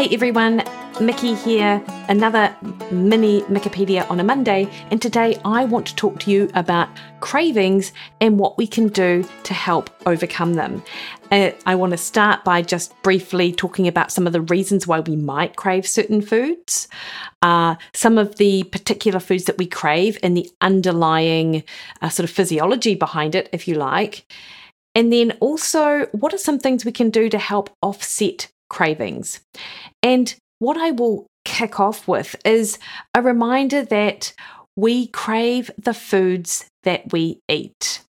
Hey everyone, Mikki here, another mini Mikkipedia on a Monday, and today I want to talk to you about cravings and what we can do to help overcome them. Uh, I want to start by just briefly talking about some of the reasons why we might crave certain foods, uh, some of the particular foods that we crave, and the underlying uh, sort of physiology behind it, if you like. And then also, what are some things we can do to help offset cravings. And what I will kick off with is a reminder that we crave the foods that we eat.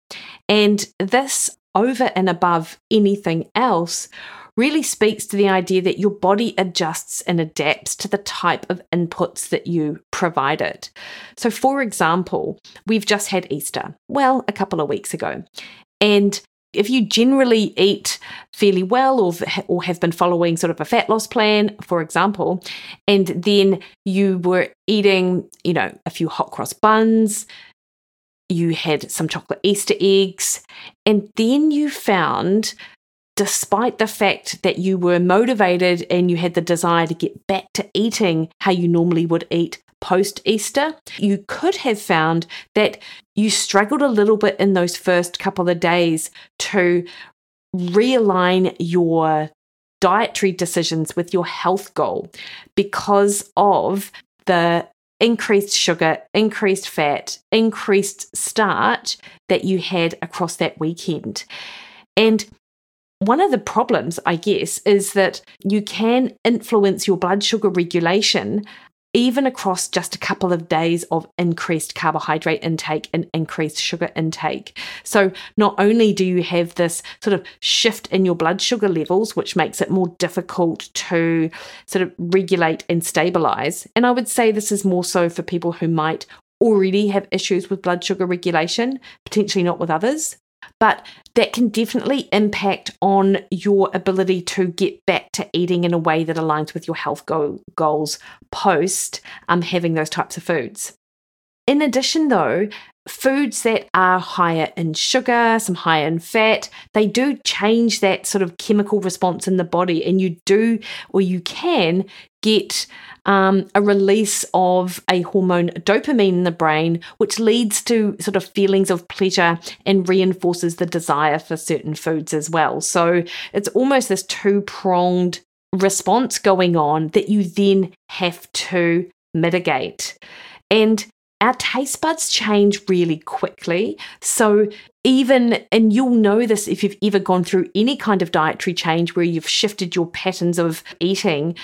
And this, over and above anything else, really speaks to the idea that your body adjusts and adapts to the type of inputs that you provide it. So, for example, we've just had Easter, well, a couple of weeks ago. And if you generally eat fairly well or, or have been following sort of a fat loss plan, for example, and then you were eating, you know, a few hot cross buns, you had some chocolate Easter eggs, and then you found, despite the fact that you were motivated and you had the desire to get back to eating how you normally would eat, post Easter, you could have found that you struggled a little bit in those first couple of days to realign your dietary decisions with your health goal because of the increased sugar, increased fat, increased starch that you had across that weekend. And one of the problems, I guess, is that you can influence your blood sugar regulation even across just a couple of days of increased carbohydrate intake and increased sugar intake. So, not only do you have this sort of shift in your blood sugar levels, which makes it more difficult to sort of regulate and stabilize, and I would say this is more so for people who might already have issues with blood sugar regulation, potentially not with others but that can definitely impact on your ability to get back to eating in a way that aligns with your health go- goals post um, having those types of foods. In addition, though, foods that are higher in sugar, some higher in fat, they do change that sort of chemical response in the body, and you do or you can get um, a release of a hormone dopamine in the brain, which leads to sort of feelings of pleasure and reinforces the desire for certain foods as well. So it's almost this two pronged response going on that you then have to mitigate. And our taste buds change really quickly. So, even, and you'll know this if you've ever gone through any kind of dietary change where you've shifted your patterns of eating,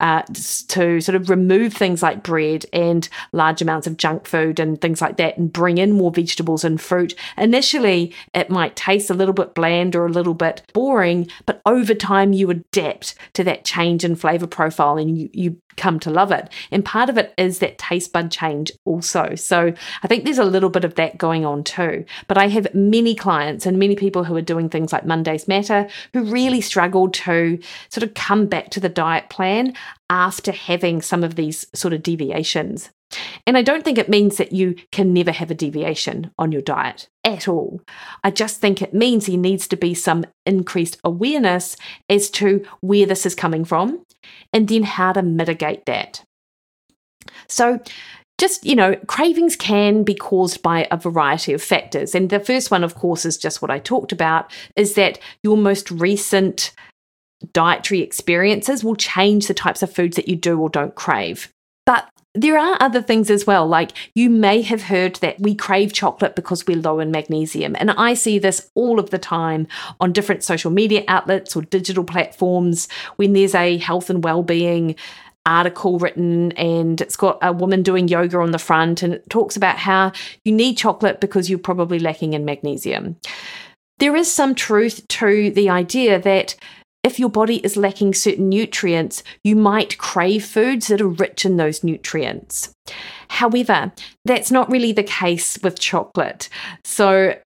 uh, to sort of remove things like bread and large amounts of junk food and things like that and bring in more vegetables and fruit. Initially, it might taste a little bit bland or a little bit boring, but over time, you adapt to that change in flavor profile and you, you come to love it. And part of it is that taste bud change also. So I think there's a little bit of that going on too. But I have many clients and many people who are doing things like Mondays Matter who really struggle to sort of come back to the diet plan after having some of these sort of deviations. And I don't think it means that you can never have a deviation on your diet at all. I just think it means there needs to be some increased awareness as to where this is coming from and then how to mitigate that. So, just, you know, cravings can be caused by a variety of factors. And the first one, of course, is just what I talked about is that your most recent dietary experiences will change the types of foods that you do or don't crave. But there are other things as well, like you may have heard that we crave chocolate because we're low in magnesium. And I see this all of the time on different social media outlets or digital platforms when there's a health and well-being article written and it's got a woman doing yoga on the front and it talks about how you need chocolate because you're probably lacking in magnesium. There is some truth to the idea that if your body is lacking certain nutrients, you might crave foods that are rich in those nutrients. However, that's not really the case with chocolate. So,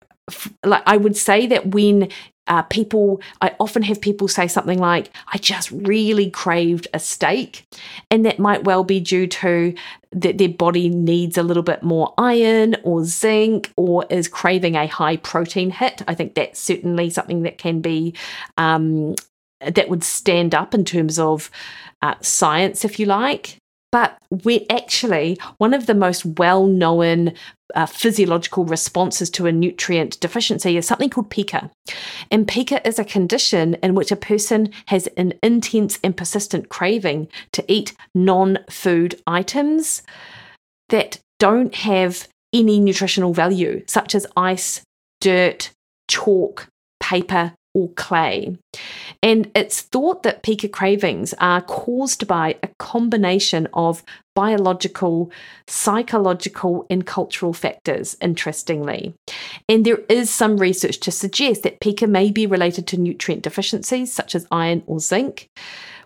like I would say that when uh, people, I often have people say something like, I just really craved a steak. And that might well be due to that their body needs a little bit more iron or zinc or is craving a high protein hit. I think that's certainly something that can be um, that would stand up in terms of uh, science, if you like. But we're actually one of the most well known uh, physiological responses to a nutrient deficiency is something called pica. And pica is a condition in which a person has an intense and persistent craving to eat non food items that don't have any nutritional value, such as ice, dirt, chalk, paper, or clay. And it's thought that pica cravings are caused by a combination of biological, psychological, and cultural factors, interestingly. And there is some research to suggest that pica may be related to nutrient deficiencies such as iron or zinc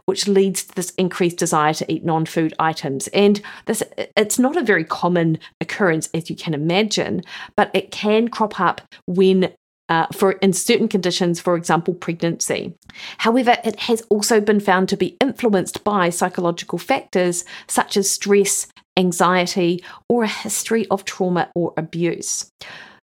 which leads to this increased desire to eat non-food items. And this it's not a very common occurrence as you can imagine, but it can crop up when uh, for in certain conditions, for example, pregnancy. However, it has also been found to be influenced by psychological factors such as stress, anxiety, or a history of trauma or abuse.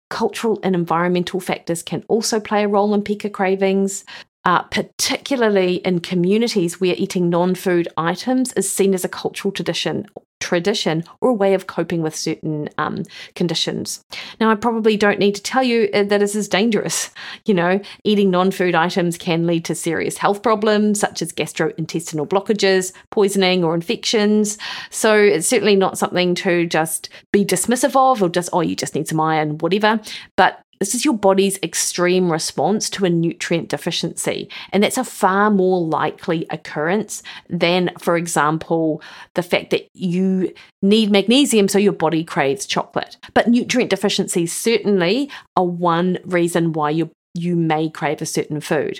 Cultural and environmental factors can also play a role in pica cravings. Uh, particularly in communities where eating non food items is seen as a cultural tradition tradition or a way of coping with certain um, conditions. Now, I probably don't need to tell you uh, that this is dangerous. You know, eating non food items can lead to serious health problems such as gastrointestinal blockages, poisoning, or infections. So, it's certainly not something to just be dismissive of or just, oh, you just need some iron, whatever. But this is your body's extreme response to a nutrient deficiency. And that's a far more likely occurrence than, for example, the fact that you need magnesium so your body craves chocolate. But nutrient deficiencies certainly are one reason why you, you may crave a certain food.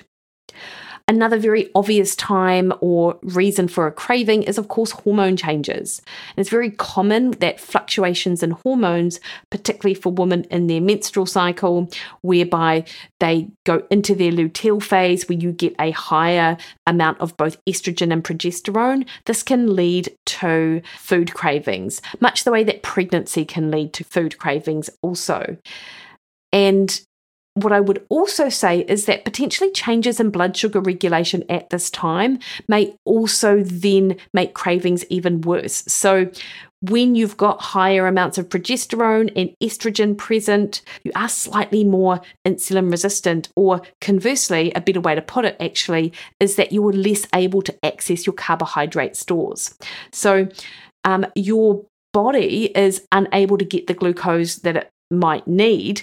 Another very obvious time or reason for a craving is, of course, hormone changes. And it's very common that fluctuations in hormones, particularly for women in their menstrual cycle, whereby they go into their luteal phase where you get a higher amount of both estrogen and progesterone, this can lead to food cravings, much the way that pregnancy can lead to food cravings also. And what I would also say is that potentially changes in blood sugar regulation at this time may also then make cravings even worse. So, when you've got higher amounts of progesterone and estrogen present, you are slightly more insulin resistant. Or conversely, a better way to put it actually is that you're less able to access your carbohydrate stores. So, um, your body is unable to get the glucose that it might need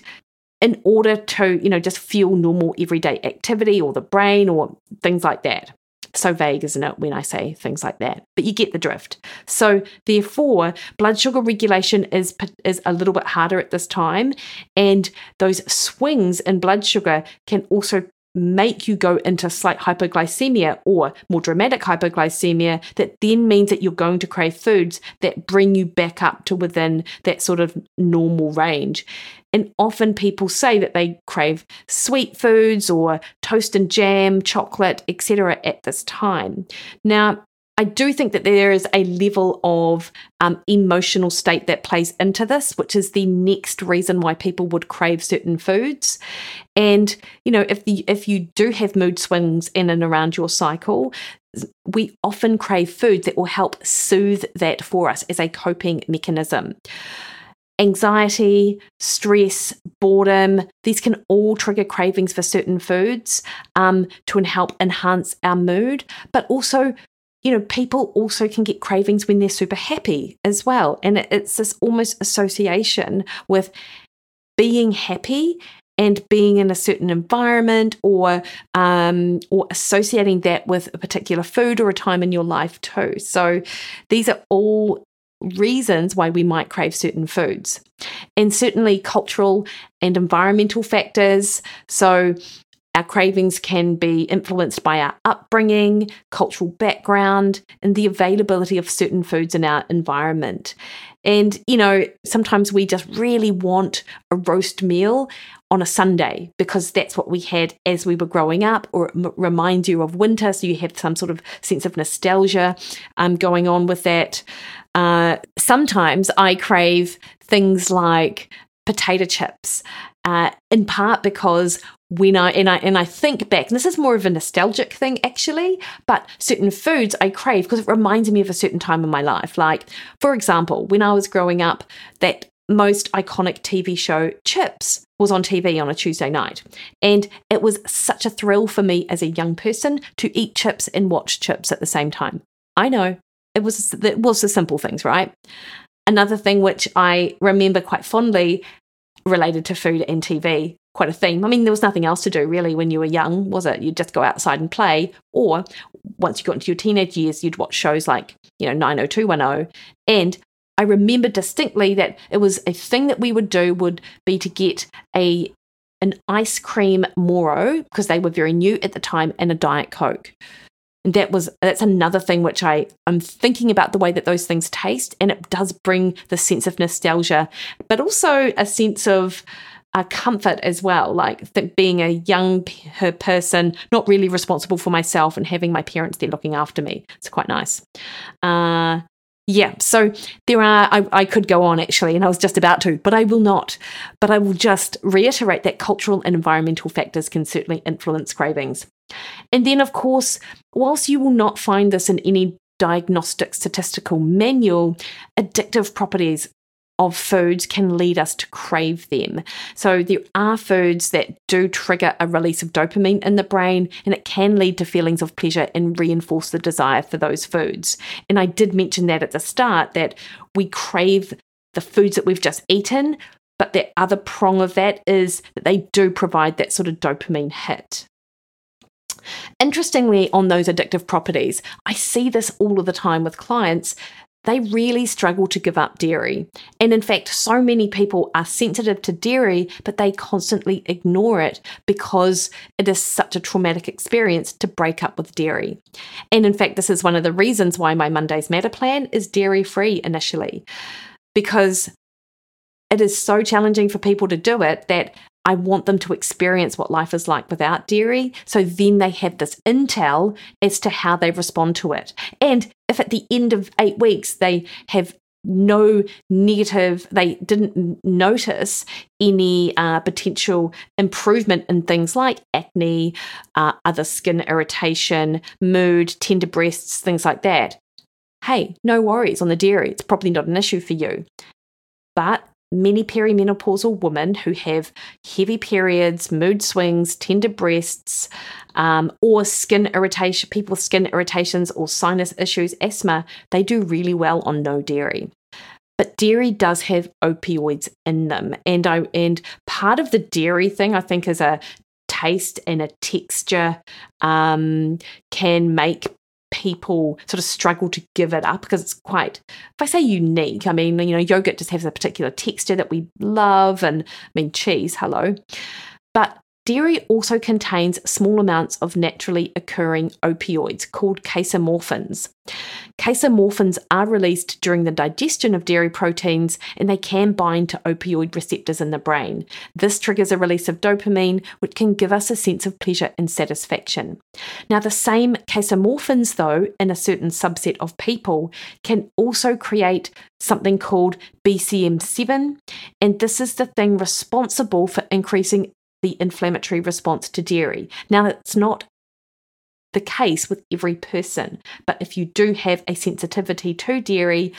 in order to, you know, just fuel normal everyday activity or the brain or things like that. So vague, isn't it, when I say things like that? But you get the drift. So therefore, blood sugar regulation is is a little bit harder at this time, and those swings in blood sugar can also make you go into slight hypoglycemia or more dramatic hypoglycemia that then means that you're going to crave foods that bring you back up to within that sort of normal range. And often people say that they crave sweet foods or toast and jam, chocolate, etc. at this time. Now, I do think that there is a level of um, emotional state that plays into this, which is the next reason why people would crave certain foods. And you know, if the if you do have mood swings in and around your cycle, we often crave foods that will help soothe that for us as a coping mechanism anxiety, stress, boredom, these can all trigger cravings for certain foods um, to help enhance our mood, but also you know, people also can get cravings when they're super happy as well. And it's this almost association with being happy and being in a certain environment or um, or associating that with a particular food or a time in your life too. So these are all reasons why we might crave certain foods. And certainly cultural and environmental factors. So our cravings can be influenced by our upbringing, cultural background, and the availability of certain foods in our environment. And, you know, sometimes we just really want a roast meal on a Sunday because that's what we had as we were growing up, or it m- reminds you of winter. So you have some sort of sense of nostalgia um, going on with that. Uh, sometimes I crave things like potato chips, uh, in part because when I and I and I think back, and this is more of a nostalgic thing actually, but certain foods I crave because it reminds me of a certain time in my life. Like, for example, when I was growing up, that most iconic TV show Chips was on TV on a Tuesday night. And it was such a thrill for me as a young person to eat chips and watch chips at the same time. I know it was it was the simple things, right? Another thing which I remember quite fondly related to food and TV, quite a theme. I mean, there was nothing else to do really when you were young, was it? You'd just go outside and play, or once you got into your teenage years, you'd watch shows like, you know, 90210. And I remember distinctly that it was a thing that we would do would be to get a an ice cream Moro because they were very new at the time and a diet coke. And that was that's another thing which I I'm thinking about the way that those things taste, and it does bring the sense of nostalgia, but also a sense of uh, comfort as well. Like th- being a young p- person, not really responsible for myself, and having my parents there looking after me. It's quite nice. Uh, yeah, so there are, I, I, could go on actually, and I was just about to, but I will not. But I will just reiterate that cultural and environmental factors can certainly influence cravings. And then, of course, whilst you will not find this in any diagnostic statistical manual, addictive properties of foods can lead us to crave them. So, there are foods that do trigger a release of dopamine in the brain, and it can lead to feelings of pleasure and reinforce the desire for those foods. And I did mention that at the start that we crave the foods that we've just eaten, but the other prong of that is that they do provide that sort of dopamine hit. Interestingly, on those addictive properties, I see this all of the time with clients. They really struggle to give up dairy. And in fact, so many people are sensitive to dairy, but they constantly ignore it because it is such a traumatic experience to break up with dairy. And in fact, this is one of the reasons why my Mondays Matter plan is dairy free initially, because it is so challenging for people to do it that I want them to experience what life is like without dairy. So then they have this intel as to how they respond to it. And if at the end of eight weeks they have no negative, they didn't notice any uh, potential improvement in things like acne, uh, other skin irritation, mood, tender breasts, things like that. Hey, no worries on the dairy. It's probably not an issue for you. But many perimenopausal women who have heavy periods, mood swings, tender breasts, um, or skin irritation, people with skin irritations or sinus issues, asthma, they do really well on no dairy. But dairy does have opioids in them, and I and part of the dairy thing I think is a taste and a texture um, can make people sort of struggle to give it up because it's quite, if I say unique, I mean, you know, yogurt just has a particular texture that we love, and I mean, cheese, hello. But Dairy also contains small amounts of naturally occurring opioids called casomorphins. Casomorphins are released during the digestion of dairy proteins and they can bind to opioid receptors in the brain. This triggers a release of dopamine, which can give us a sense of pleasure and satisfaction. Now, the same casomorphins, though, in a certain subset of people, can also create something called BCM7, and this is the thing responsible for increasing the inflammatory response to dairy. Now, it's not the case with every person, but if you do have a sensitivity to dairy,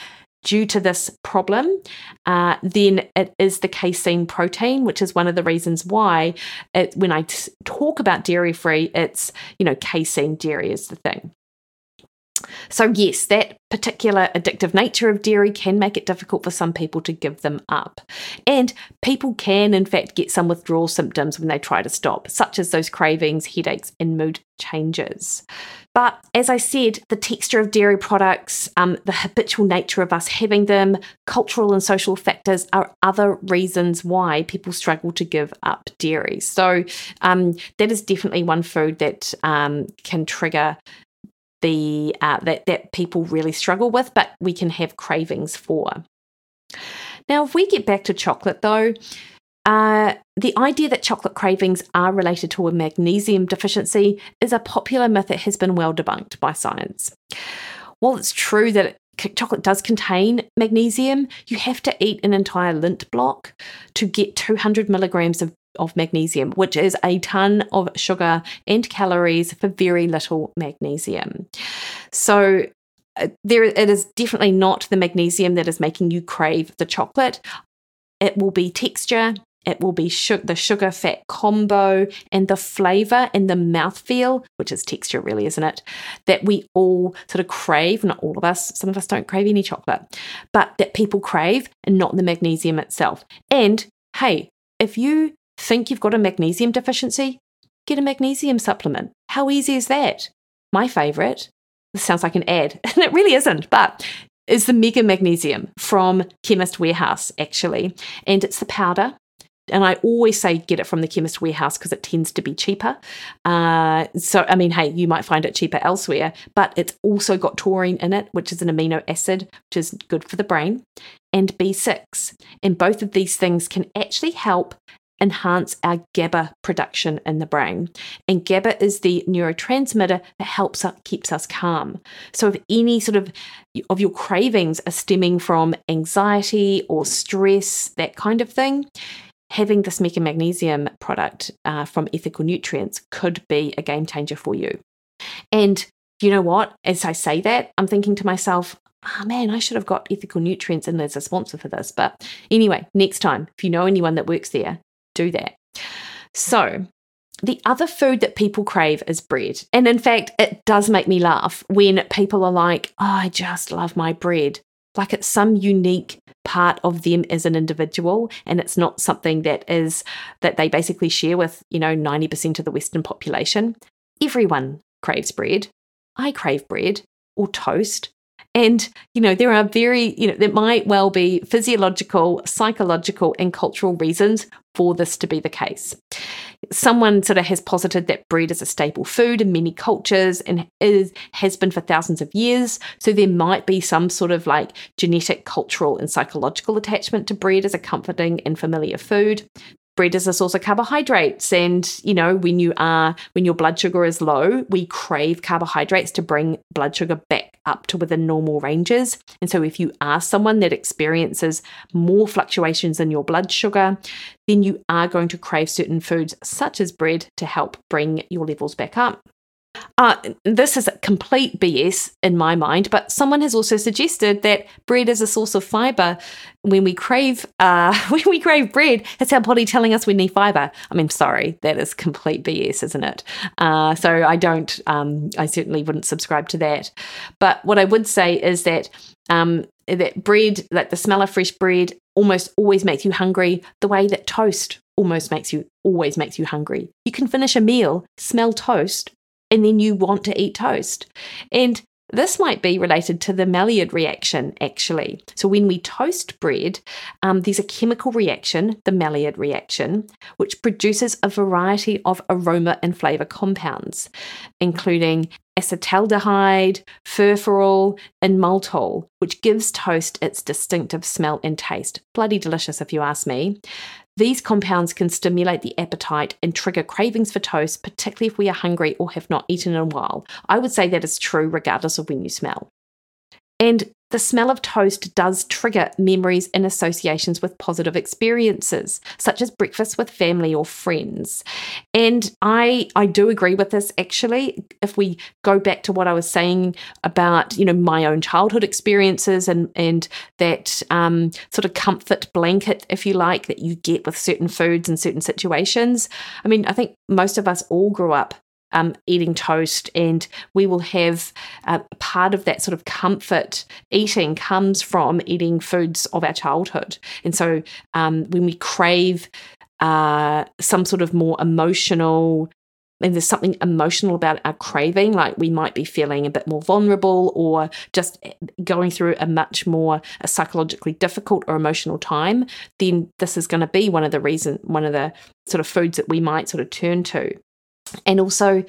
due to this problem, uh, then it is the casein protein, which is one of the reasons why it, when I t- talk about dairy free, it's, you know, casein dairy is the thing. So, yes, that particular addictive nature of dairy can make it difficult for some people to give them up. And people can, in fact, get some withdrawal symptoms when they try to stop, such as those cravings, headaches, and mood changes. But as I said, the texture of dairy products, um, the habitual nature of us having them, cultural and social factors are other reasons why people struggle to give up dairy. So um, that is definitely one food that um, can trigger the uh, that that people really struggle with, but we can have cravings for. Now, if we get back to chocolate, though, uh, the idea that chocolate cravings are related to a magnesium deficiency is a popular myth that has been well debunked by science. While it's true that chocolate does contain magnesium. You have to eat an entire Lindt block to get 200 milligrams of, of magnesium, which is a ton of sugar and calories for very little magnesium. So, uh, there it is definitely not the magnesium that is making you crave the chocolate. It will be texture, it will be the sugar fat combo and the flavor and the mouthfeel, which is texture, really, isn't it? That we all sort of crave. Not all of us, some of us don't crave any chocolate, but that people crave and not the magnesium itself. And hey, if you think you've got a magnesium deficiency, get a magnesium supplement. How easy is that? My favorite, this sounds like an ad, and it really isn't, but is the Mega Magnesium from Chemist Warehouse, actually. And it's the powder and I always say get it from the chemist warehouse because it tends to be cheaper. Uh, so, I mean, hey, you might find it cheaper elsewhere, but it's also got taurine in it, which is an amino acid, which is good for the brain, and B6. And both of these things can actually help enhance our GABA production in the brain. And GABA is the neurotransmitter that helps us, keeps us calm. So if any sort of of your cravings are stemming from anxiety or stress, that kind of thing, having this Mega Magnesium product uh, from Ethical Nutrients could be a game changer for you. And you know what? As I say that, I'm thinking to myself, oh man, I should have got Ethical Nutrients in as a sponsor for this. But anyway, next time, if you know anyone that works there, do that. So, the other food that people crave is bread. And in fact, it does make me laugh when people are like, oh, I just love my bread like it's some unique part of them as an individual and it's not something that is that they basically share with you know 90% of the western population everyone craves bread i crave bread or toast and, you know, there are very, you know, there might well be physiological, psychological, and cultural reasons for this to be the case. Someone sort of has posited that bread is a staple food in many cultures and is has been for thousands of years. So there might be some sort of like genetic, cultural, and psychological attachment to bread as a comforting and familiar food bread is a source of carbohydrates and you know when you are when your blood sugar is low we crave carbohydrates to bring blood sugar back up to within normal ranges. And so if you are someone that experiences more fluctuations in your blood sugar then you are going to crave certain foods such as bread to help bring your levels back up uh, this is a complete BS in my mind, but someone has also suggested that bread is a source of fiber. When we crave, uh, when we crave bread, it's our body telling us we need fiber. I mean, sorry, that is complete BS, isn't it? Uh, so I don't, um, I certainly wouldn't subscribe to that. But what I would say is that um, that bread, that the smell of fresh bread, almost always makes you hungry. The way that toast almost makes you always makes you hungry. You can finish a meal, smell toast, and then you want to eat toast. And this might be related to the Maillard reaction, actually. So, when we toast bread, um, there's a chemical reaction, the Maillard reaction, which produces a variety of aroma and flavour compounds, including acetaldehyde, furfural, and maltol, which gives toast its distinctive smell and taste. Bloody delicious, if you ask me. These compounds can stimulate the appetite and trigger cravings for toast, particularly if we are hungry or have not eaten in a while. I would say that is true regardless of when you smell. And the smell of toast does trigger memories and associations with positive experiences, such as breakfast with family or friends. And I I do agree with this actually. If we go back to what I was saying about, you know, my own childhood experiences and and that um, sort of comfort blanket, if you like, that you get with certain foods and certain situations. I mean, I think most of us all grew up um, eating toast, and we will have uh, part of that sort of comfort eating comes from eating foods of our childhood. And so um, when we crave uh, some sort of more emotional and there's something emotional about our craving, like we might be feeling a bit more vulnerable or just going through a much more a psychologically difficult or emotional time, then this is going to be one of the reason, one of the sort of foods that we might sort of turn to. And also,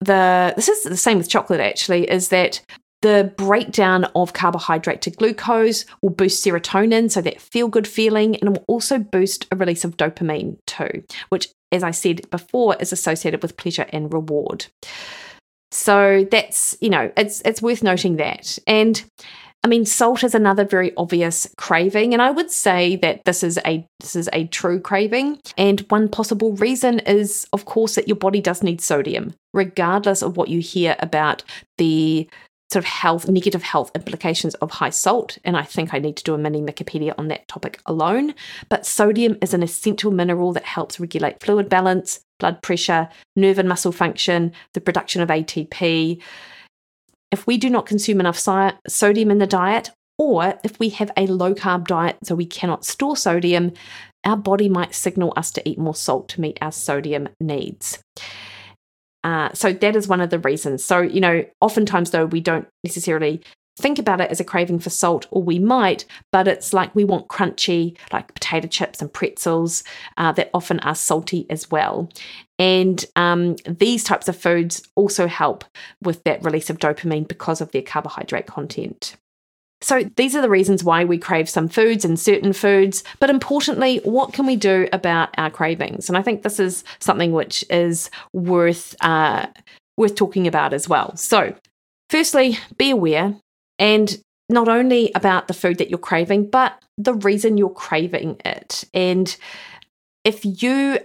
the this is the same with chocolate actually, is that the breakdown of carbohydrate to glucose will boost serotonin, so that feel good feeling, and will also boost a release of dopamine too, which, as I said before, is associated with pleasure and reward. So that's, you know, it's it's worth noting that. And I mean, salt is another very obvious craving, and I would say that this is a this is a true craving. And one possible reason is, of course, that your body does need sodium, regardless of what you hear about the sort of health negative health implications of high salt. And I think I need to do a mini Mikkipedia on that topic alone. But sodium is an essential mineral that helps regulate fluid balance, blood pressure, nerve and muscle function, the production of ATP if we do not consume enough si- sodium in the diet, or if we have a low carb diet so we cannot store sodium, our body might signal us to eat more salt to meet our sodium needs. Uh, so that is one of the reasons. So, you know, oftentimes though, we don't necessarily think about it as a craving for salt, or we might, but it's like we want crunchy, like potato chips and pretzels uh, that often are salty as well. And um, these types of foods also help with that release of dopamine because of their carbohydrate content. So, these are the reasons why we crave some foods and certain foods. But importantly, what can we do about our cravings? And I think this is something which is worth uh, worth talking about as well. So, firstly, be aware and not only about the food that you're craving, but the reason you're craving it. And if you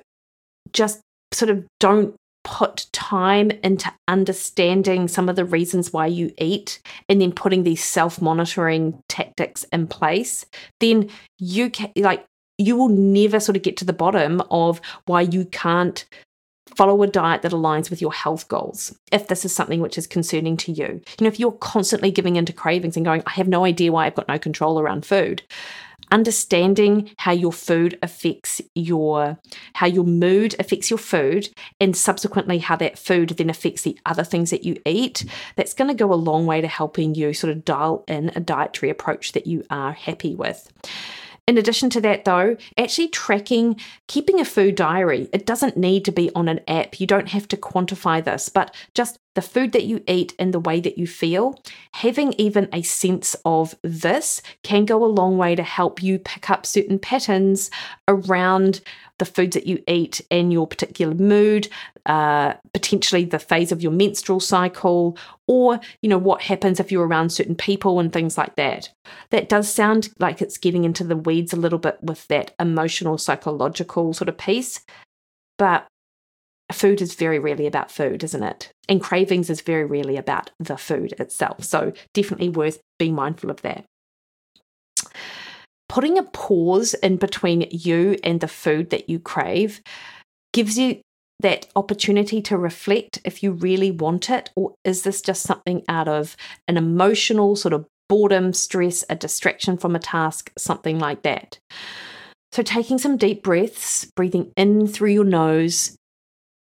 just sort of don't put time into understanding some of the reasons why you eat and then putting these self-monitoring tactics in place then you can like you will never sort of get to the bottom of why you can't follow a diet that aligns with your health goals if this is something which is concerning to you. You know if you're constantly giving into cravings and going i have no idea why i've got no control around food understanding how your food affects your how your mood affects your food and subsequently how that food then affects the other things that you eat that's going to go a long way to helping you sort of dial in a dietary approach that you are happy with in addition to that, though, actually tracking, keeping a food diary, it doesn't need to be on an app. You don't have to quantify this, but just the food that you eat and the way that you feel, having even a sense of this can go a long way to help you pick up certain patterns around the foods that you eat and your particular mood, uh, potentially the phase of your menstrual cycle, or you know what happens if you're around certain people and things like that. That does sound like it's getting into the weeds a little bit with that emotional, psychological sort of piece, but food is very rarely about food, isn't it? And cravings is very rarely about the food itself. So definitely worth being mindful of that putting a pause in between you and the food that you crave gives you that opportunity to reflect if you really want it, or is this just something out of an emotional sort of boredom, stress, a distraction from a task, something like that. So, taking some deep breaths, breathing in through your nose,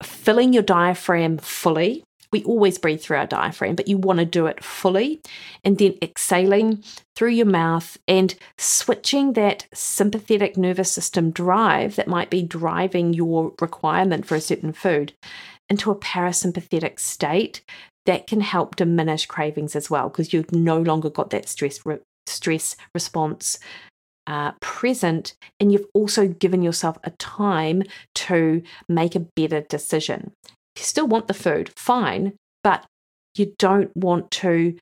filling your diaphragm fully, we always breathe through our diaphragm, but you want to do it fully. And then exhaling through your mouth and switching that sympathetic nervous system drive that might be driving your requirement for a certain food into a parasympathetic state that can help diminish cravings as well because you've no longer got that stress re- stress response uh, present and you've also given yourself a time to make a better decision If you still want the food, fine, but you don't want to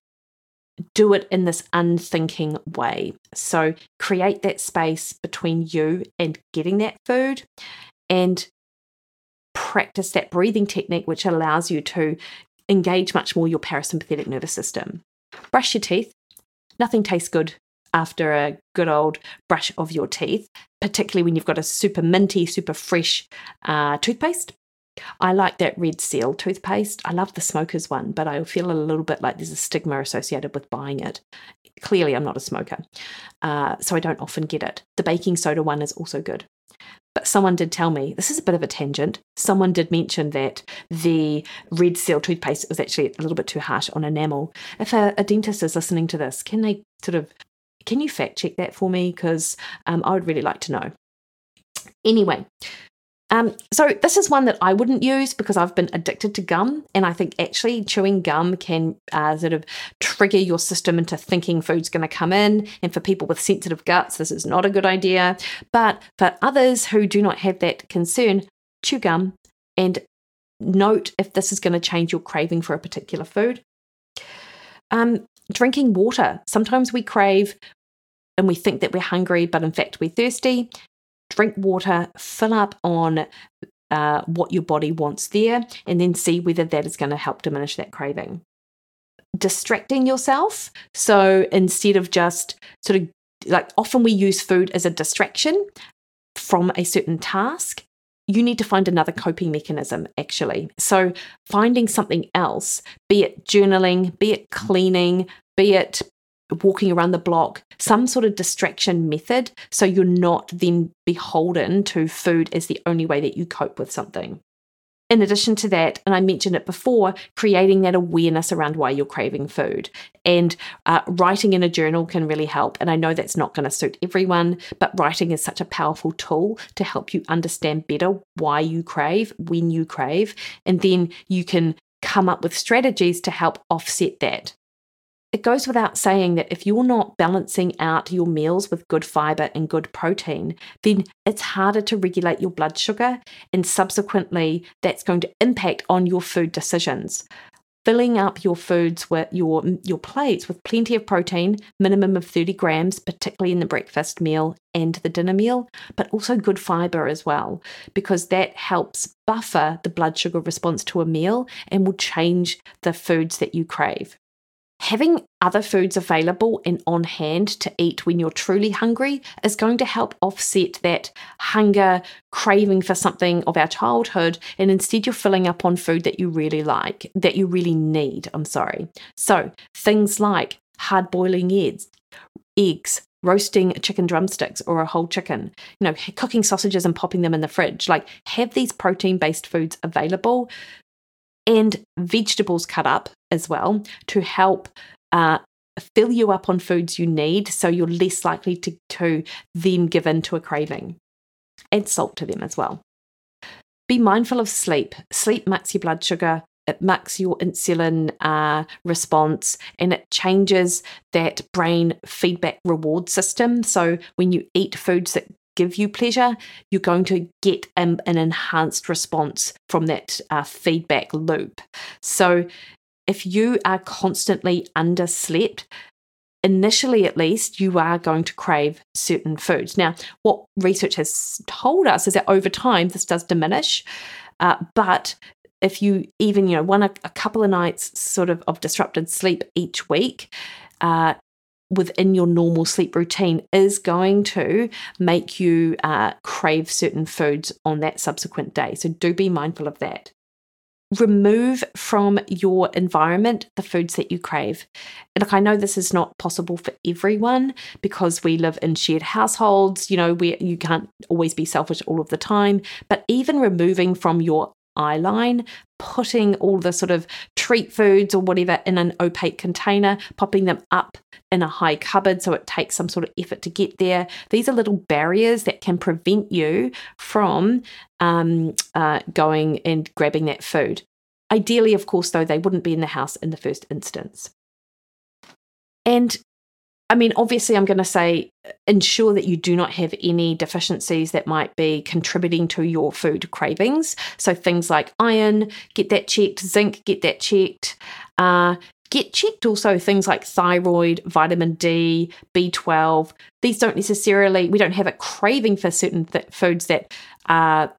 do it in this unthinking way. So create that space between you and getting that food and practice that breathing technique, which allows you to engage much more your parasympathetic nervous system. Brush your teeth. Nothing tastes good after a good old brush of your teeth, particularly when you've got a super minty, super fresh uh, toothpaste. I like that red seal toothpaste. I love the smoker's one, but I feel a little bit like there's a stigma associated with buying it. Clearly, I'm not a smoker, uh, so I don't often get it. The baking soda one is also good. But someone did tell me, this is a bit of a tangent. Someone did mention that the red seal toothpaste was actually a little bit too harsh on enamel. If a, a dentist is listening to this, can they sort of, can you fact check that for me? Because um, I would really like to know. Anyway, um, so this is one that I wouldn't use because I've been addicted to gum, and I think actually chewing gum can uh, sort of trigger your system into thinking food's going to come in. And for people with sensitive guts, this is not a good idea. But for others who do not have that concern, chew gum and note if this is going to change your craving for a particular food. Um, drinking water. Sometimes we crave and we think that we're hungry, but in fact we're thirsty. Drink water, fill up on uh, what your body wants there, and then see whether that is going to help diminish that craving. Distracting yourself. So instead of just sort of like often we use food as a distraction from a certain task, you need to find another coping mechanism actually. So, finding something else, be it journaling, be it cleaning, be it walking around the block, some sort of distraction method so you're not then beholden to food as the only way that you cope with something. In addition to that, and I mentioned it before, creating that awareness around why you're craving food. And uh, writing in a journal can really help. And I know that's not going to suit everyone, but writing is such a powerful tool to help you understand better why you crave, when you crave. And then you can come up with strategies to help offset that it goes without saying that if you're not balancing out your meals with good fiber and good protein, then it's harder to regulate your blood sugar, and subsequently, that's going to impact on your food decisions. Filling up your foods with your, your plates with plenty of protein, minimum of 30 grams, particularly in the breakfast meal and the dinner meal, but also good fiber as well, because that helps buffer the blood sugar response to a meal and will change the foods that you crave. Having other foods available and on hand to eat when you're truly hungry is going to help offset that hunger, craving for something of our childhood, and instead you're filling up on food that you really like, that you really need. I'm sorry. So, things like hard boiling eggs, eggs, roasting chicken drumsticks or a whole chicken, you know, cooking sausages and popping them in the fridge. Like, have these protein based foods available and vegetables cut up as well to help uh, fill you up on foods you need so you're less likely to, to then give in to a craving. Add salt to them as well. Be mindful of sleep. Sleep makes your blood sugar, it makes your insulin uh, response and it changes that brain feedback reward system. So when you eat foods that give you pleasure, you're going to get an, an enhanced response from that uh, feedback loop. So, if you are constantly underslept, initially at least, you are going to crave certain foods. Now, what research has told us is that over time, this does diminish, uh, but if you even you know one a, a, couple of nights sort of of disrupted sleep each week uh, within your normal sleep routine is going to make you uh, crave certain foods on that subsequent day. So do be mindful of that. Remove from your environment the foods that you crave. Look, I know this is not possible for everyone because we live in shared households, you know, where you can't always be selfish all of the time. But even removing from your eye line, putting all the sort of treat foods or whatever in an opaque container, popping them up in a high cupboard so it takes some sort of effort to get there. These are little barriers that can prevent you from um, uh, going and grabbing that food. Ideally, of course, though, they wouldn't be in the house in the first instance. And I mean, obviously, I'm going to say ensure that you do not have any deficiencies that might be contributing to your food cravings. So, things like iron, get that checked, zinc, get that checked. Uh, get checked also things like thyroid, vitamin D, B12. These don't necessarily, we don't have a craving for certain th- foods that uh,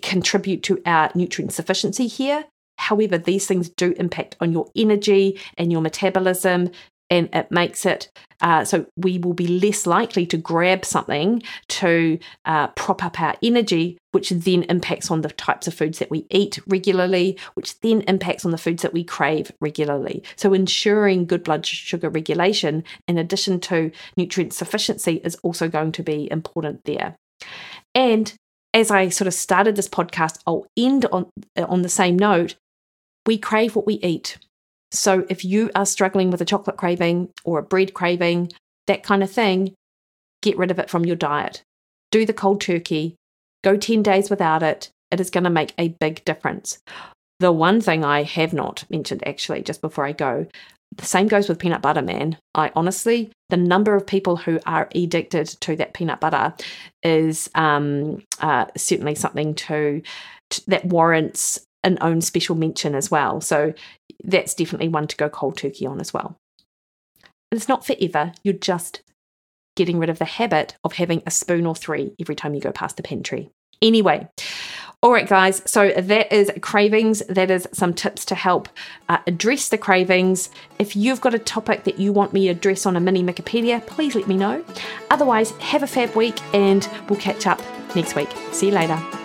contribute to our nutrient sufficiency here. However, these things do impact on your energy and your metabolism, and it makes it uh, so we will be less likely to grab something to uh, prop up our energy, which then impacts on the types of foods that we eat regularly, which then impacts on the foods that we crave regularly. So, ensuring good blood sugar regulation, in addition to nutrient sufficiency, is also going to be important there. And as I sort of started this podcast, I'll end on, on the same note. We crave what we eat. So if you are struggling with a chocolate craving or a bread craving, that kind of thing, get rid of it from your diet. Do the cold turkey, go 10 days without it. It is going to make a big difference. The one thing I have not mentioned actually, just before I go, the same goes with peanut butter, man. I honestly, the number of people who are addicted to that peanut butter is um, uh, certainly something to, to that warrants an own special mention as well. So that's definitely one to go cold turkey on as well. And it's not forever, you're just getting rid of the habit of having a spoon or three every time you go past the pantry. Anyway, all right, guys, so that is cravings. That is some tips to help uh, address the cravings. If you've got a topic that you want me to address on a mini Mikkipedia, please let me know. Otherwise, have a fab week and we'll catch up next week. See you later.